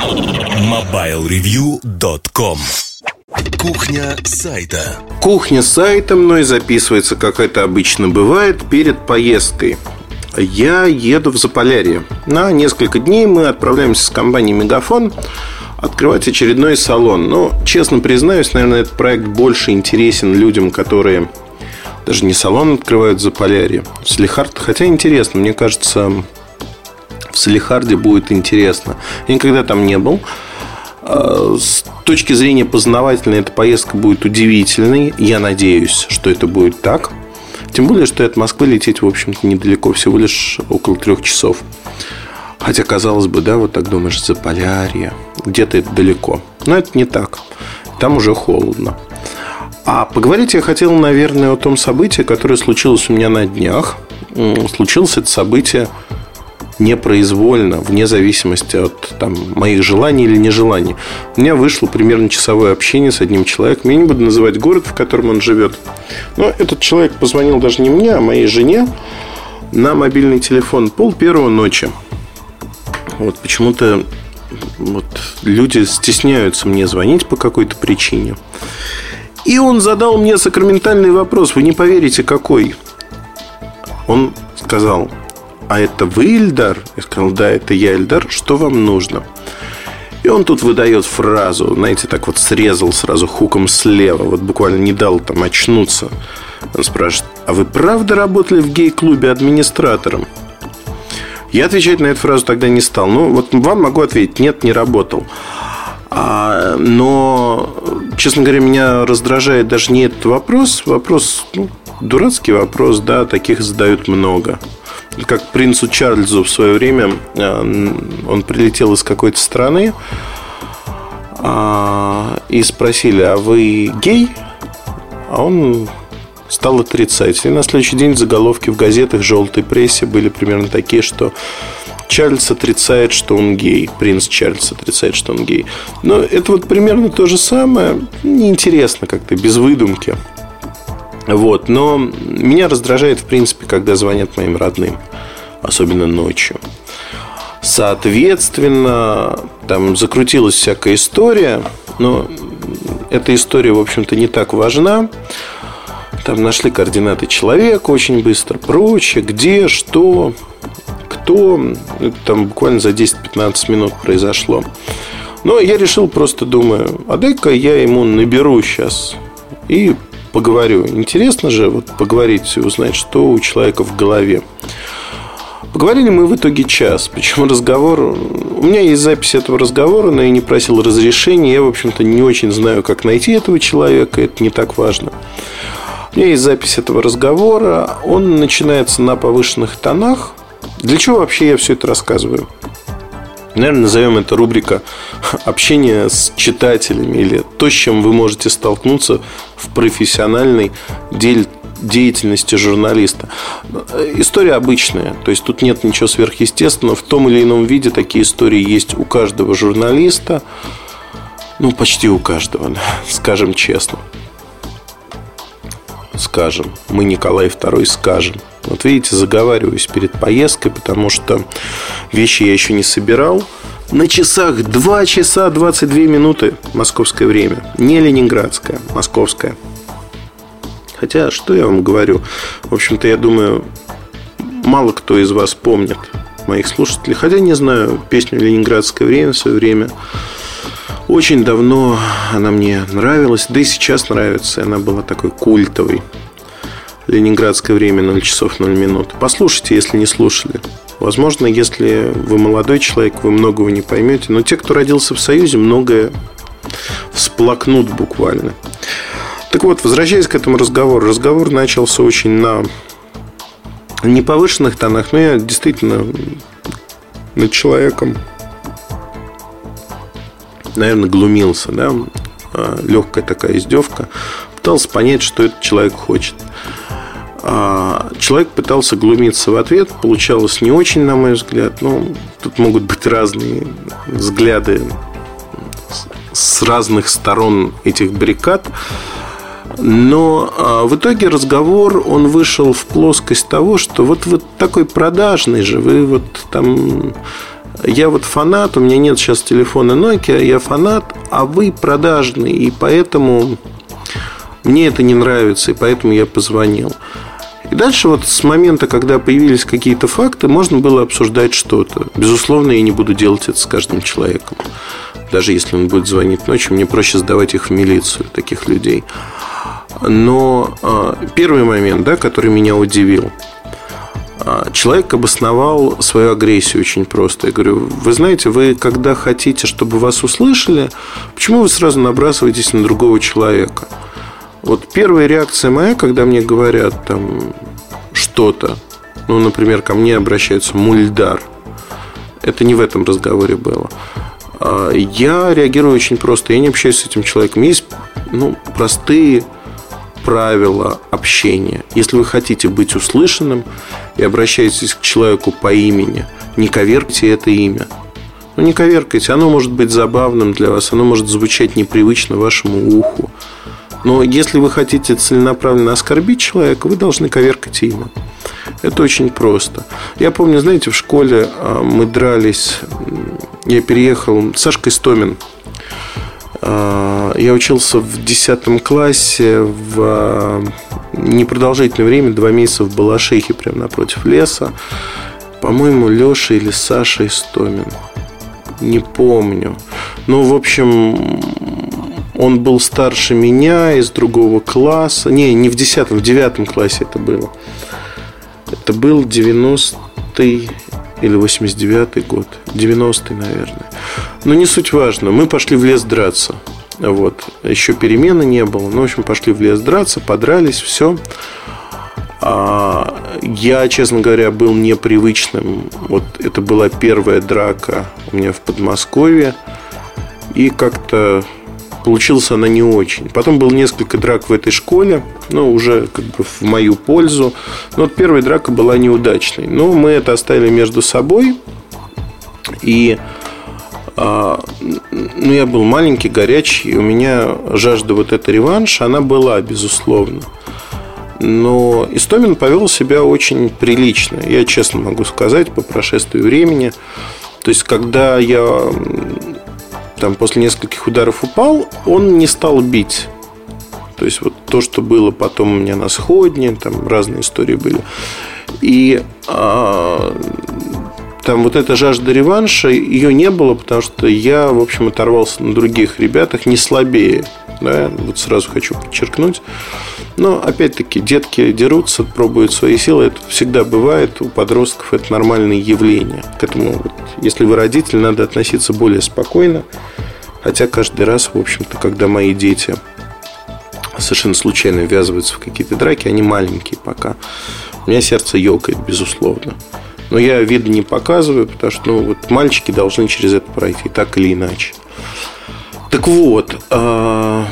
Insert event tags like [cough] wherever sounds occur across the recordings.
MobileReview.com Кухня сайта Кухня сайта мной записывается, как это обычно бывает, перед поездкой. Я еду в Заполярье. На несколько дней мы отправляемся с компанией «Мегафон» открывать очередной салон. Но, честно признаюсь, наверное, этот проект больше интересен людям, которые даже не салон открывают в Заполярье. В Салихард, хотя интересно, мне кажется, в Салихарде будет интересно. Я никогда там не был. А, с точки зрения познавательной эта поездка будет удивительной. Я надеюсь, что это будет так. Тем более, что от Москвы лететь, в общем-то, недалеко, всего лишь около трех часов. Хотя, казалось бы, да, вот так думаешь, Заполярье, где-то это далеко. Но это не так. Там уже холодно. А поговорить я хотел, наверное, о том событии, которое случилось у меня на днях. Случилось это событие непроизвольно, вне зависимости от там, моих желаний или нежеланий. У меня вышло примерно часовое общение с одним человеком. Я не буду называть город, в котором он живет. Но этот человек позвонил даже не мне, а моей жене на мобильный телефон пол первого ночи. Вот почему-то вот люди стесняются мне звонить по какой-то причине. И он задал мне сакраментальный вопрос. Вы не поверите, какой. Он сказал, а это вы, Ильдар? Я сказал, да, это я, Ильдар. Что вам нужно? И он тут выдает фразу, знаете, так вот срезал сразу хуком слева, вот буквально не дал там очнуться. Он спрашивает, а вы правда работали в гей-клубе администратором? Я отвечать на эту фразу тогда не стал. Ну, вот вам могу ответить, нет, не работал. А, но, честно говоря, меня раздражает даже не этот вопрос. Вопрос, ну, дурацкий вопрос, да, таких задают много как принцу Чарльзу в свое время, э, он прилетел из какой-то страны а, и спросили, а вы гей? А он стал отрицать. И на следующий день заголовки в газетах, желтой прессе были примерно такие, что Чарльз отрицает, что он гей. Принц Чарльз отрицает, что он гей. Но это вот примерно то же самое. Неинтересно как-то, без выдумки. Вот. Но меня раздражает, в принципе, когда звонят моим родным. Особенно ночью. Соответственно, там закрутилась всякая история, но эта история, в общем-то, не так важна. Там нашли координаты человека очень быстро, прочее, где, что, кто. Это там буквально за 10-15 минут произошло. Но я решил просто, думаю, а дай-ка я ему наберу сейчас и поговорю. Интересно же вот поговорить и узнать, что у человека в голове. Поговорили мы в итоге час. Причем разговор... У меня есть запись этого разговора, но я не просил разрешения. Я, в общем-то, не очень знаю, как найти этого человека. Это не так важно. У меня есть запись этого разговора. Он начинается на повышенных тонах. Для чего вообще я все это рассказываю? Наверное, назовем это рубрика общение с читателями или то, с чем вы можете столкнуться в профессиональной деятельности журналиста. История обычная, то есть тут нет ничего сверхъестественного. В том или ином виде такие истории есть у каждого журналиста, ну, почти у каждого, [laughs] скажем честно. Скажем. Мы Николай II скажем. Вот видите, заговариваюсь перед поездкой, потому что вещи я еще не собирал. На часах 2 часа 22 минуты московское время. Не ленинградское, московское. Хотя, что я вам говорю? В общем-то, я думаю, мало кто из вас помнит моих слушателей. Хотя не знаю песню «Ленинградское время» в свое время. Очень давно она мне нравилась, да и сейчас нравится. Она была такой культовой. Ленинградское время 0 часов 0 минут. Послушайте, если не слушали. Возможно, если вы молодой человек, вы многого не поймете. Но те, кто родился в Союзе, многое всплакнут буквально. Так вот, возвращаясь к этому разговору. Разговор начался очень на неповышенных тонах, но я действительно над человеком, наверное, глумился, да, а, легкая такая издевка, пытался понять, что этот человек хочет. А, человек пытался глумиться в ответ, получалось не очень, на мой взгляд. Ну, тут могут быть разные взгляды с разных сторон этих баррикад. Но а, в итоге разговор, он вышел в плоскость того, что вот вы такой продажный же, вы вот там я вот фанат, у меня нет сейчас телефона Nokia, я фанат, а вы продажный, и поэтому мне это не нравится, и поэтому я позвонил. И дальше вот с момента, когда появились какие-то факты, можно было обсуждать что-то. Безусловно, я не буду делать это с каждым человеком. Даже если он будет звонить ночью, мне проще сдавать их в милицию, таких людей. Но э, первый момент, да, который меня удивил, э, человек обосновал свою агрессию очень просто. Я говорю, вы знаете, вы когда хотите, чтобы вас услышали, почему вы сразу набрасываетесь на другого человека? Вот первая реакция моя, когда мне говорят там что-то, ну, например, ко мне обращаются мульдар, это не в этом разговоре было. А, я реагирую очень просто. Я не общаюсь с этим человеком. Есть ну, простые правила общения. Если вы хотите быть услышанным и обращаетесь к человеку по имени, не коверкайте это имя. Ну, не коверкайте. Оно может быть забавным для вас, оно может звучать непривычно вашему уху. Но если вы хотите целенаправленно оскорбить человека, вы должны коверкать имя. Это очень просто. Я помню, знаете, в школе а, мы дрались. Я переехал. Сашка Истомин. А, я учился в 10 классе в а, непродолжительное время, два месяца в Балашихе, прямо напротив леса. По-моему, Леша или Саша Истомин. Не помню. Ну, в общем, он был старше меня из другого класса. Не, не в 10 в 9 классе это было. Это был 90-й или 89-й год. 90-й, наверное. Но не суть важно. Мы пошли в лес драться. Вот. Еще перемены не было. Ну, в общем, пошли в лес драться, подрались, все. А я, честно говоря, был непривычным. Вот это была первая драка у меня в Подмосковье. И как-то получилась она не очень. Потом было несколько драк в этой школе, но уже как бы в мою пользу. Но вот первая драка была неудачной. Но мы это оставили между собой. И а, ну, я был маленький, горячий, у меня жажда вот этой реванша, она была, безусловно. Но Истомин повел себя очень прилично. Я честно могу сказать, по прошествии времени. То есть, когда я там после нескольких ударов упал, он не стал бить. То есть вот то, что было потом у меня на сходне, там разные истории были. И а, там вот эта жажда реванша, ее не было, потому что я, в общем, оторвался на других ребятах не слабее. Да, вот сразу хочу подчеркнуть. Но, опять-таки, детки дерутся, пробуют свои силы. Это всегда бывает. У подростков это нормальное явление. К этому, вот, если вы родитель, надо относиться более спокойно. Хотя каждый раз, в общем-то, когда мои дети совершенно случайно ввязываются в какие-то драки, они маленькие пока. У меня сердце ёкает, безусловно. Но я вида не показываю, потому что ну, вот мальчики должны через это пройти, так или иначе. Так вот, а,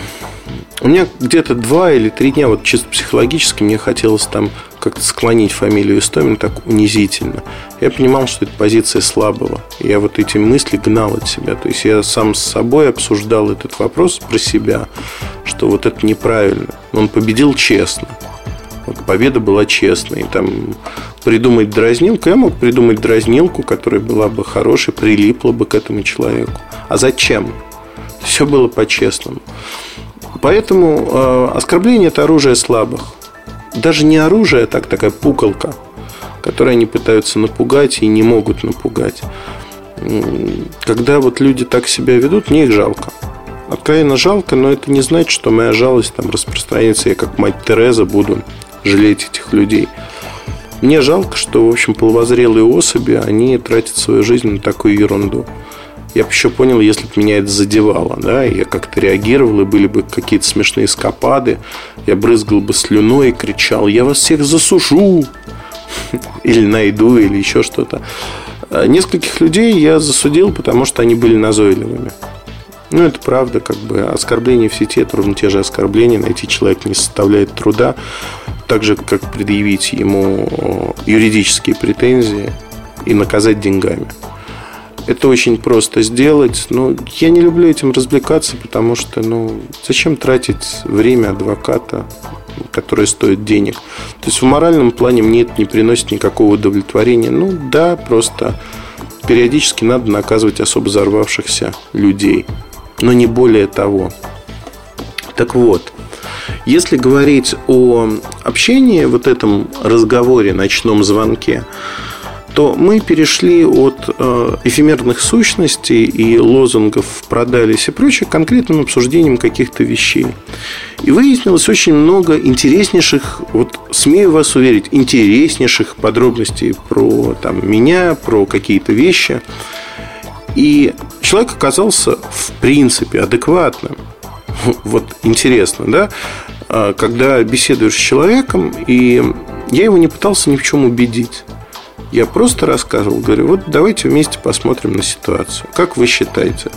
у меня где-то два или три дня, вот чисто психологически, мне хотелось там как-то склонить фамилию Истомин так унизительно. Я понимал, что это позиция слабого. Я вот эти мысли гнал от себя. То есть я сам с собой обсуждал этот вопрос про себя, что вот это неправильно. Он победил честно. Вот победа была честной. Там придумать дразнилку, я мог придумать дразнилку, которая была бы хорошей, прилипла бы к этому человеку. А зачем? Все было по-честному. Поэтому э, оскорбление это оружие слабых. Даже не оружие, а так такая пуколка, которой они пытаются напугать и не могут напугать. Когда вот люди так себя ведут, мне их жалко. Откровенно жалко, но это не значит, что моя жалость там распространяется, я как мать Тереза буду жалеть этих людей. Мне жалко, что, в общем, половозрелые особи, они тратят свою жизнь на такую ерунду я бы еще понял, если бы меня это задевало, да, я как-то реагировал, и были бы какие-то смешные скопады, я брызгал бы слюной и кричал, я вас всех засужу, [laughs] или найду, или еще что-то. А нескольких людей я засудил, потому что они были назойливыми. Ну, это правда, как бы оскорбления в сети это ровно те же оскорбления. Найти человека не составляет труда. Так же, как предъявить ему юридические претензии и наказать деньгами. Это очень просто сделать. Но я не люблю этим развлекаться, потому что, ну, зачем тратить время адвоката, которое стоит денег? То есть в моральном плане мне это не приносит никакого удовлетворения. Ну да, просто периодически надо наказывать особо взорвавшихся людей. Но не более того. Так вот, если говорить о общении, вот этом разговоре, ночном звонке, то мы перешли от э, эфемерных сущностей и лозунгов «продались» и прочее к конкретным обсуждениям каких-то вещей. И выяснилось очень много интереснейших, вот смею вас уверить, интереснейших подробностей про там, меня, про какие-то вещи. И человек оказался в принципе адекватным. [laughs] Вот интересно, да? А, когда беседуешь с человеком, и я его не пытался ни в чем убедить. Я просто рассказывал, говорю, вот давайте вместе посмотрим на ситуацию. Как вы считаете?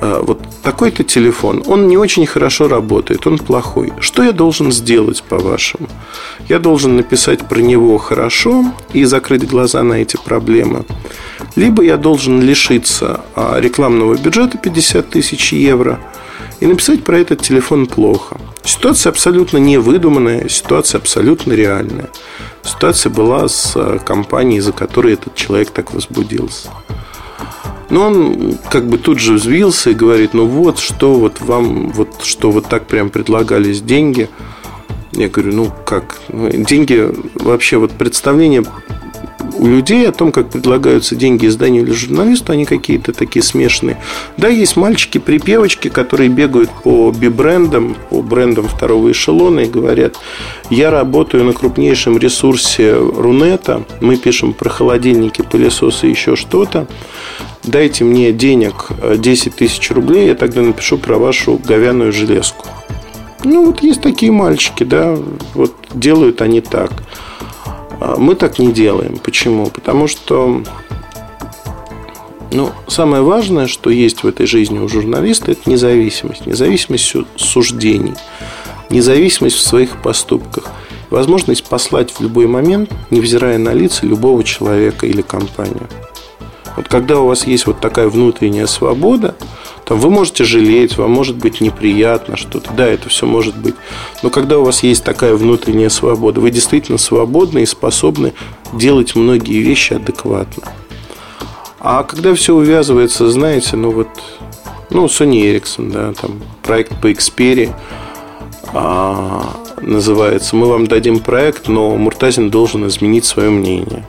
А, вот такой-то телефон, он не очень хорошо работает, он плохой. Что я должен сделать, по-вашему? Я должен написать про него хорошо и закрыть глаза на эти проблемы. Либо я должен лишиться а, рекламного бюджета 50 тысяч евро и написать про этот телефон плохо. Ситуация абсолютно невыдуманная, ситуация абсолютно реальная. Ситуация была с а, компанией, за которой этот человек так возбудился. Но он как бы тут же взвился и говорит, ну вот, что вот вам, вот что вот так прям предлагались деньги. Я говорю, ну как, деньги вообще вот представление у людей о том, как предлагаются деньги изданию или журналисту, они какие-то такие смешные. Да, есть мальчики-припевочки, которые бегают по би-брендам, по брендам второго эшелона и говорят, я работаю на крупнейшем ресурсе Рунета, мы пишем про холодильники, пылесосы и еще что-то. Дайте мне денег 10 э, тысяч рублей, я тогда напишу про вашу говяную железку. Ну, вот есть такие мальчики, да, вот делают они так. А мы так не делаем. Почему? Потому что ну, самое важное, что есть в этой жизни у журналиста, это независимость. Независимость суждений, независимость в своих поступках. Возможность послать в любой момент, невзирая на лица любого человека или компанию. Вот когда у вас есть вот такая внутренняя свобода, там вы можете жалеть, вам может быть неприятно что-то. Да, это все может быть. Но когда у вас есть такая внутренняя свобода, вы действительно свободны и способны делать многие вещи адекватно. А когда все увязывается, знаете, ну вот, ну, Sony Ericsson, да, там проект по Xperia а, называется. Мы вам дадим проект, но Муртазин должен изменить свое мнение.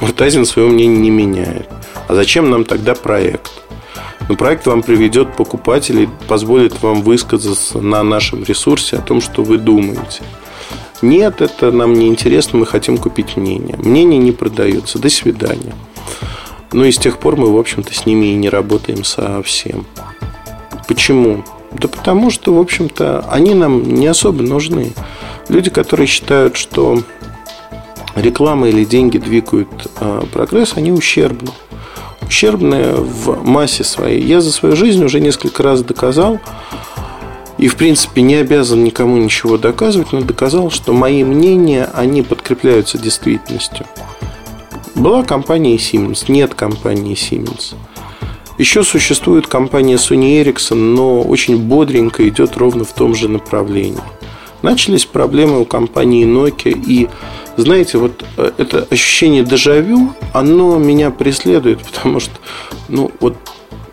Муртазин свое мнение не меняет. А зачем нам тогда проект? Но проект вам приведет покупателей, позволит вам высказаться на нашем ресурсе о том, что вы думаете. Нет, это нам не интересно, мы хотим купить мнение. Мнение не продается. До свидания. Ну и с тех пор мы, в общем-то, с ними и не работаем совсем. Почему? Да потому что, в общем-то, они нам не особо нужны. Люди, которые считают, что реклама или деньги двигают э, прогресс, они ущербны ущербная в массе своей. Я за свою жизнь уже несколько раз доказал, и, в принципе, не обязан никому ничего доказывать, но доказал, что мои мнения, они подкрепляются действительностью. Была компания Siemens, нет компании Siemens. Еще существует компания Sony Ericsson, но очень бодренько идет ровно в том же направлении. Начались проблемы у компании Nokia, и знаете, вот э, это ощущение дежавю, оно меня преследует, [laughs] потому что, ну, вот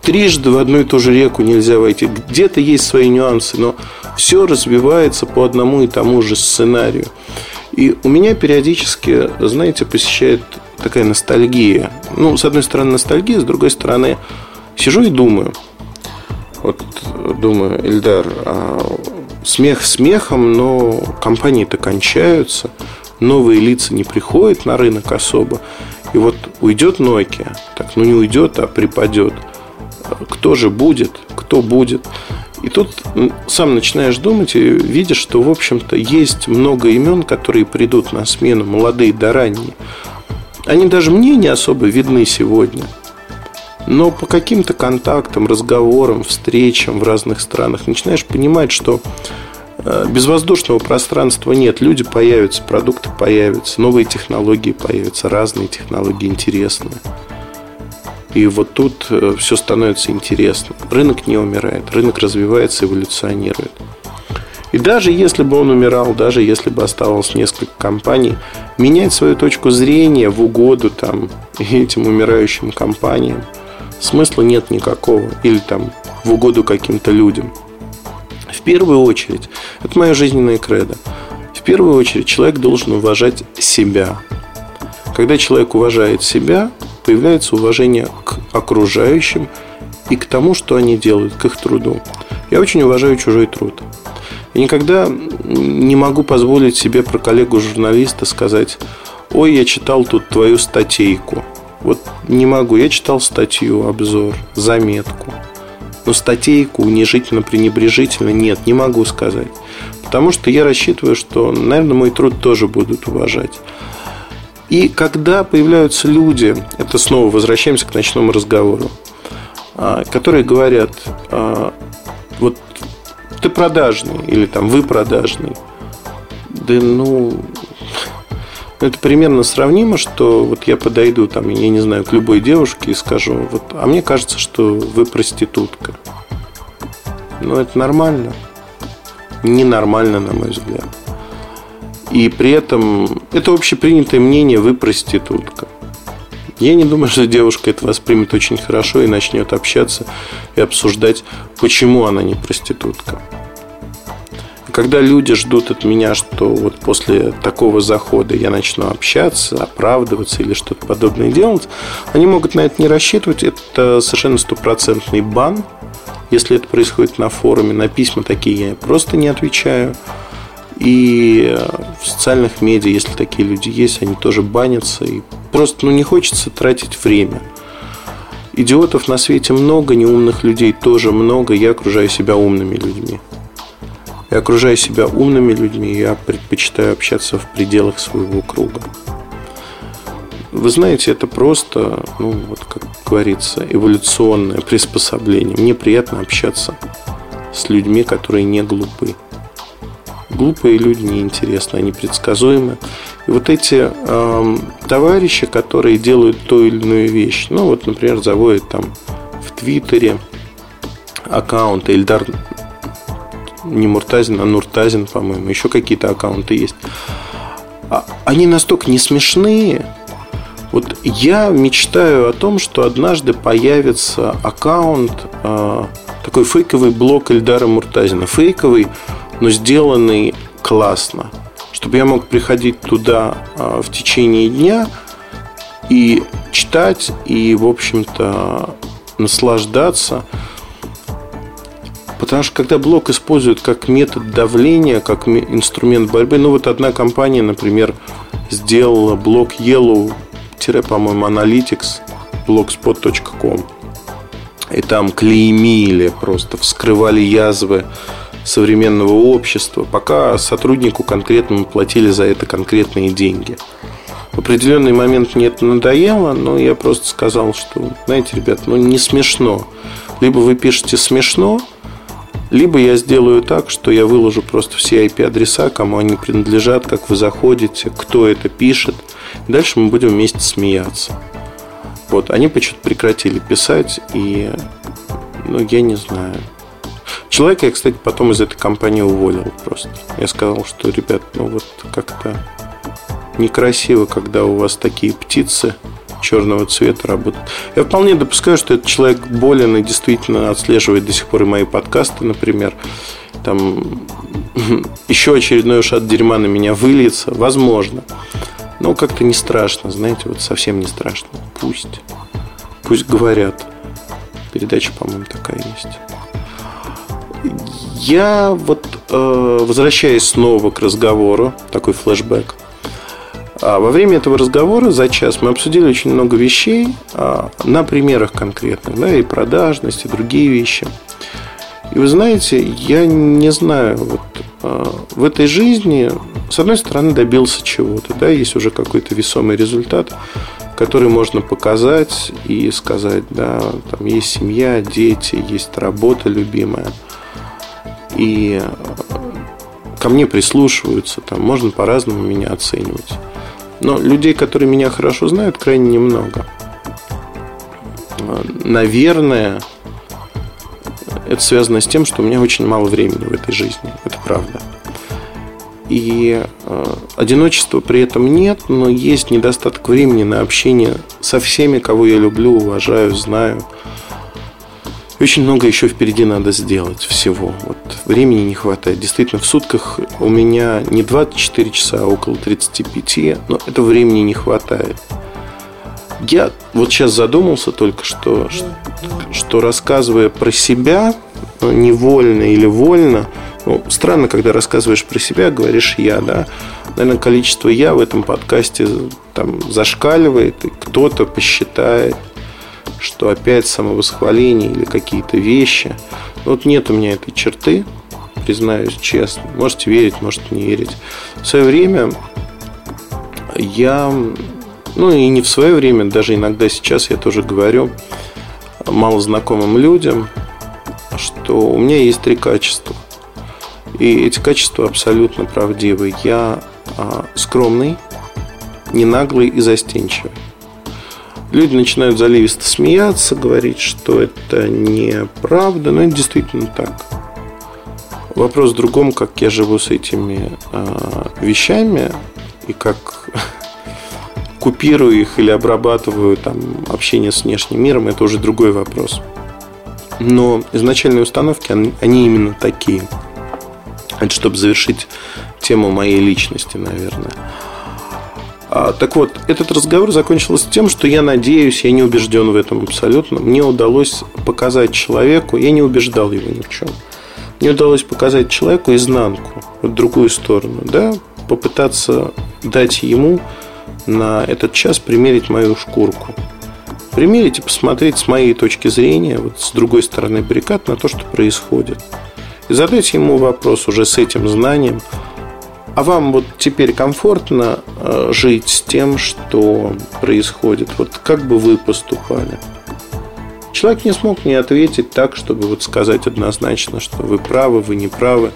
трижды в одну и ту же реку нельзя войти. Где-то есть свои нюансы, но все развивается по одному и тому же сценарию. И у меня периодически, знаете, посещает такая ностальгия. Ну, с одной стороны, ностальгия, с другой стороны, сижу и думаю. Вот думаю, Эльдар, а смех смехом, но компании-то кончаются новые лица не приходят на рынок особо. И вот уйдет Nokia, так, ну не уйдет, а припадет. Кто же будет? Кто будет? И тут сам начинаешь думать и видишь, что, в общем-то, есть много имен, которые придут на смену, молодые да ранние. Они даже мне не особо видны сегодня. Но по каким-то контактам, разговорам, встречам в разных странах начинаешь понимать, что Э, безвоздушного пространства нет. Люди появятся, продукты появятся, новые технологии появятся, разные технологии интересные. И вот тут э, все становится интересно. Рынок не умирает, рынок развивается, эволюционирует. И даже если бы он умирал, даже если бы оставалось несколько компаний, менять свою точку зрения в угоду там, [laughs] этим умирающим компаниям смысла нет никакого. Или там в угоду каким-то людям. В первую очередь, это мое жизненное кредо. В первую очередь человек должен уважать себя. Когда человек уважает себя, появляется уважение к окружающим и к тому, что они делают, к их труду. Я очень уважаю чужой труд. И никогда не могу позволить себе про коллегу-журналиста сказать, ой, я читал тут твою статейку. Не могу. Я читал статью, обзор, заметку. Но статейку унижительно-пренебрежительно нет, не могу сказать. Потому что я рассчитываю, что, наверное, мой труд тоже будут уважать. И когда появляются люди, это снова возвращаемся к ночному разговору, а, которые говорят, а, вот ты продажный или там вы продажный. Да ну, это примерно сравнимо, что вот я подойду там, я не знаю, к любой девушке и скажу, вот, а мне кажется, что вы проститутка. Ну, это нормально. Ненормально, на мой взгляд. И при этом это общепринятое мнение, вы проститутка. Я не думаю, что девушка это воспримет очень хорошо и начнет общаться и обсуждать, почему она не проститутка. Когда люди ждут от меня, что вот после такого захода я начну общаться, оправдываться или что-то подобное делать, они могут на это не рассчитывать. Это совершенно стопроцентный бан. Если это происходит на форуме, на письма такие я просто не отвечаю. И в социальных медиа, если такие люди есть, они тоже банятся. И просто ну, не хочется тратить время. Идиотов на свете много, неумных людей тоже много. Я окружаю себя умными людьми. Я окружаю себя умными людьми, я предпочитаю общаться в пределах своего круга. Вы знаете, это просто, ну, вот как говорится, эволюционное приспособление. Мне приятно общаться с людьми, которые не глупы. Глупые люди неинтересны, они предсказуемы. И вот эти э, товарищи, которые делают ту или иную вещь, ну вот, например, заводят там в Твиттере аккаунт Эльдар не Муртазин, а Нуртазин, по-моему, еще какие-то аккаунты есть. А, они настолько не смешные. Вот я мечтаю о том, что однажды появится аккаунт, э, такой фейковый блог Эльдара Муртазина. Фейковый, но сделанный классно. Чтобы я мог приходить туда э, в течение дня и читать, и, в общем-то, наслаждаться – Потому что когда блок используют как метод давления, как инструмент борьбы, ну вот одна компания, например, сделала блок Yellow, по-моему, Analytics, blogspot.com. И там клеймили, просто вскрывали язвы современного общества, пока сотруднику конкретному платили за это конкретные деньги. В определенный момент мне это надоело, но я просто сказал, что, знаете, ребят, ну не смешно. Либо вы пишете смешно, либо я сделаю так, что я выложу просто все IP-адреса, кому они принадлежат, как вы заходите, кто это пишет. Дальше мы будем вместе смеяться. Вот, они почему-то прекратили писать, и, ну, я не знаю. Человека я, кстати, потом из этой компании уволил просто. Я сказал, что, ребят, ну вот как-то некрасиво, когда у вас такие птицы черного цвета работает. Я вполне допускаю, что этот человек болен и действительно отслеживает до сих пор и мои подкасты, например. Там [laughs] еще очередной ушат дерьма на меня выльется. Возможно. Но как-то не страшно, знаете, вот совсем не страшно. Пусть. Пусть говорят. Передача, по-моему, такая есть. Я вот, э, возвращаясь снова к разговору, такой флешбэк, во время этого разговора за час мы обсудили очень много вещей а, на примерах конкретных, да, и продажность, и другие вещи. И вы знаете, я не знаю, вот а, в этой жизни, с одной стороны, добился чего-то, да, есть уже какой-то весомый результат, который можно показать и сказать, да, там есть семья, дети, есть работа любимая. И ко мне прислушиваются, там можно по-разному меня оценивать. Но людей, которые меня хорошо знают, крайне немного. Наверное, это связано с тем, что у меня очень мало времени в этой жизни. Это правда. И э, одиночества при этом нет, но есть недостаток времени на общение со всеми, кого я люблю, уважаю, знаю. Очень много еще впереди надо сделать всего. Вот времени не хватает. Действительно, в сутках у меня не 24 часа, а около 35, но этого времени не хватает. Я вот сейчас задумался только что, что, рассказывая про себя, ну, невольно или вольно, ну, странно, когда рассказываешь про себя, говоришь «я», да. Наверное, количество «я» в этом подкасте там зашкаливает, и кто-то посчитает, что опять самовосхваление или какие-то вещи. Но вот нет у меня этой черты, признаюсь честно. Можете верить, можете не верить. В свое время я ну и не в свое время, даже иногда сейчас я тоже говорю малознакомым людям, что у меня есть три качества. И эти качества абсолютно правдивы. Я а, скромный, не наглый и застенчивый. Люди начинают заливисто смеяться, говорить, что это неправда, но это действительно так. Вопрос в другом, как я живу с этими э, вещами и как [laughs] купирую их или обрабатываю там, общение с внешним миром, это уже другой вопрос. Но изначальные установки, они именно такие. Это чтобы завершить тему моей личности, наверное. А, так вот, этот разговор закончился тем, что я надеюсь, я не убежден в этом абсолютно. Мне удалось показать человеку, я не убеждал его ни в чем. Мне удалось показать человеку изнанку, вот другую сторону, да, попытаться дать ему на этот час примерить мою шкурку. Примерить и посмотреть с моей точки зрения, вот с другой стороны баррикад, на то, что происходит. И задать ему вопрос уже с этим знанием, а вам вот теперь комфортно э, жить с тем, что происходит? Вот как бы вы поступали? Человек не смог мне ответить так, чтобы вот сказать однозначно, что вы правы, вы не правы.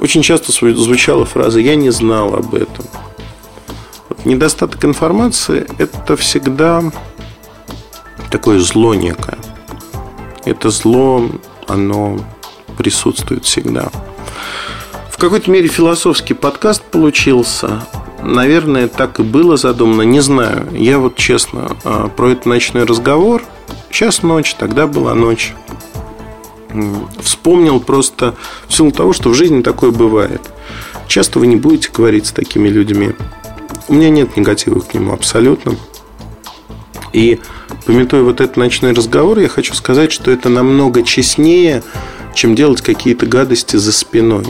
Очень часто звучала фраза «я не знал об этом». Недостаток информации – это всегда такое зло некое. Это зло, оно присутствует всегда. В какой-то мере философский подкаст получился. Наверное, так и было задумано. Не знаю. Я вот честно а, про этот ночной разговор. Сейчас ночь, тогда была ночь. Вспомнил просто в силу того, что в жизни такое бывает. Часто вы не будете говорить с такими людьми. У меня нет негатива к нему абсолютно. И пометуя вот этот ночной разговор, я хочу сказать, что это намного честнее, чем делать какие-то гадости за спиной.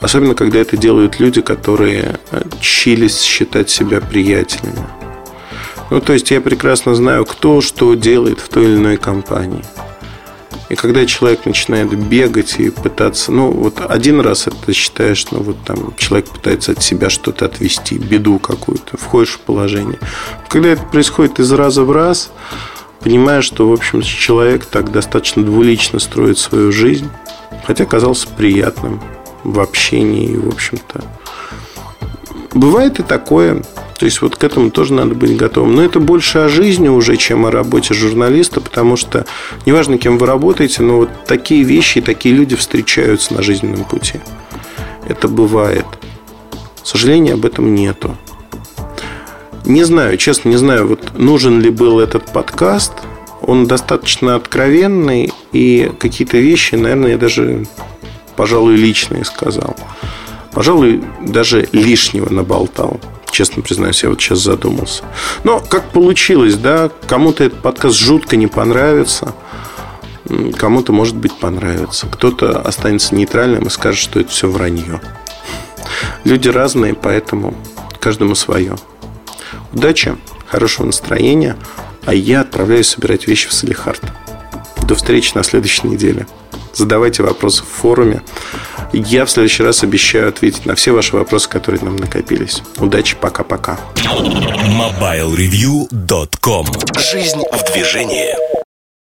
Особенно, когда это делают люди, которые э, чились считать себя приятелями. Ну, то есть я прекрасно знаю, кто что делает в той или иной компании – и когда человек начинает бегать и пытаться, ну, вот один раз это считаешь, ну, вот там человек пытается от себя что-то отвести, беду какую-то, входишь в положение. Когда это происходит из раза в раз, понимаешь, что, в общем, человек так достаточно двулично строит свою жизнь, хотя казался приятным в общении, в общем-то. Бывает и такое, то есть вот к этому тоже надо быть готовым. Но это больше о жизни уже, чем о работе журналиста, потому что неважно, кем вы работаете, но вот такие вещи и такие люди встречаются на жизненном пути. Это бывает. К сожалению, об этом нету. Не знаю, честно, не знаю, вот нужен ли был этот подкаст. Он достаточно откровенный, и какие-то вещи, наверное, я даже, пожалуй, личные сказал. Пожалуй, даже лишнего наболтал. Честно признаюсь, я вот сейчас задумался. Но как получилось, да, кому-то этот подкаст жутко не понравится, кому-то, может быть, понравится. Кто-то останется нейтральным и скажет, что это все вранье. Люди разные, поэтому каждому свое. Удачи, хорошего настроения, а я отправляюсь собирать вещи в Салихард. До встречи на следующей неделе. Задавайте вопросы в форуме. Я в следующий раз обещаю ответить на все ваши вопросы, которые нам накопились. Удачи, пока-пока. MobileReview.com Жизнь в движении.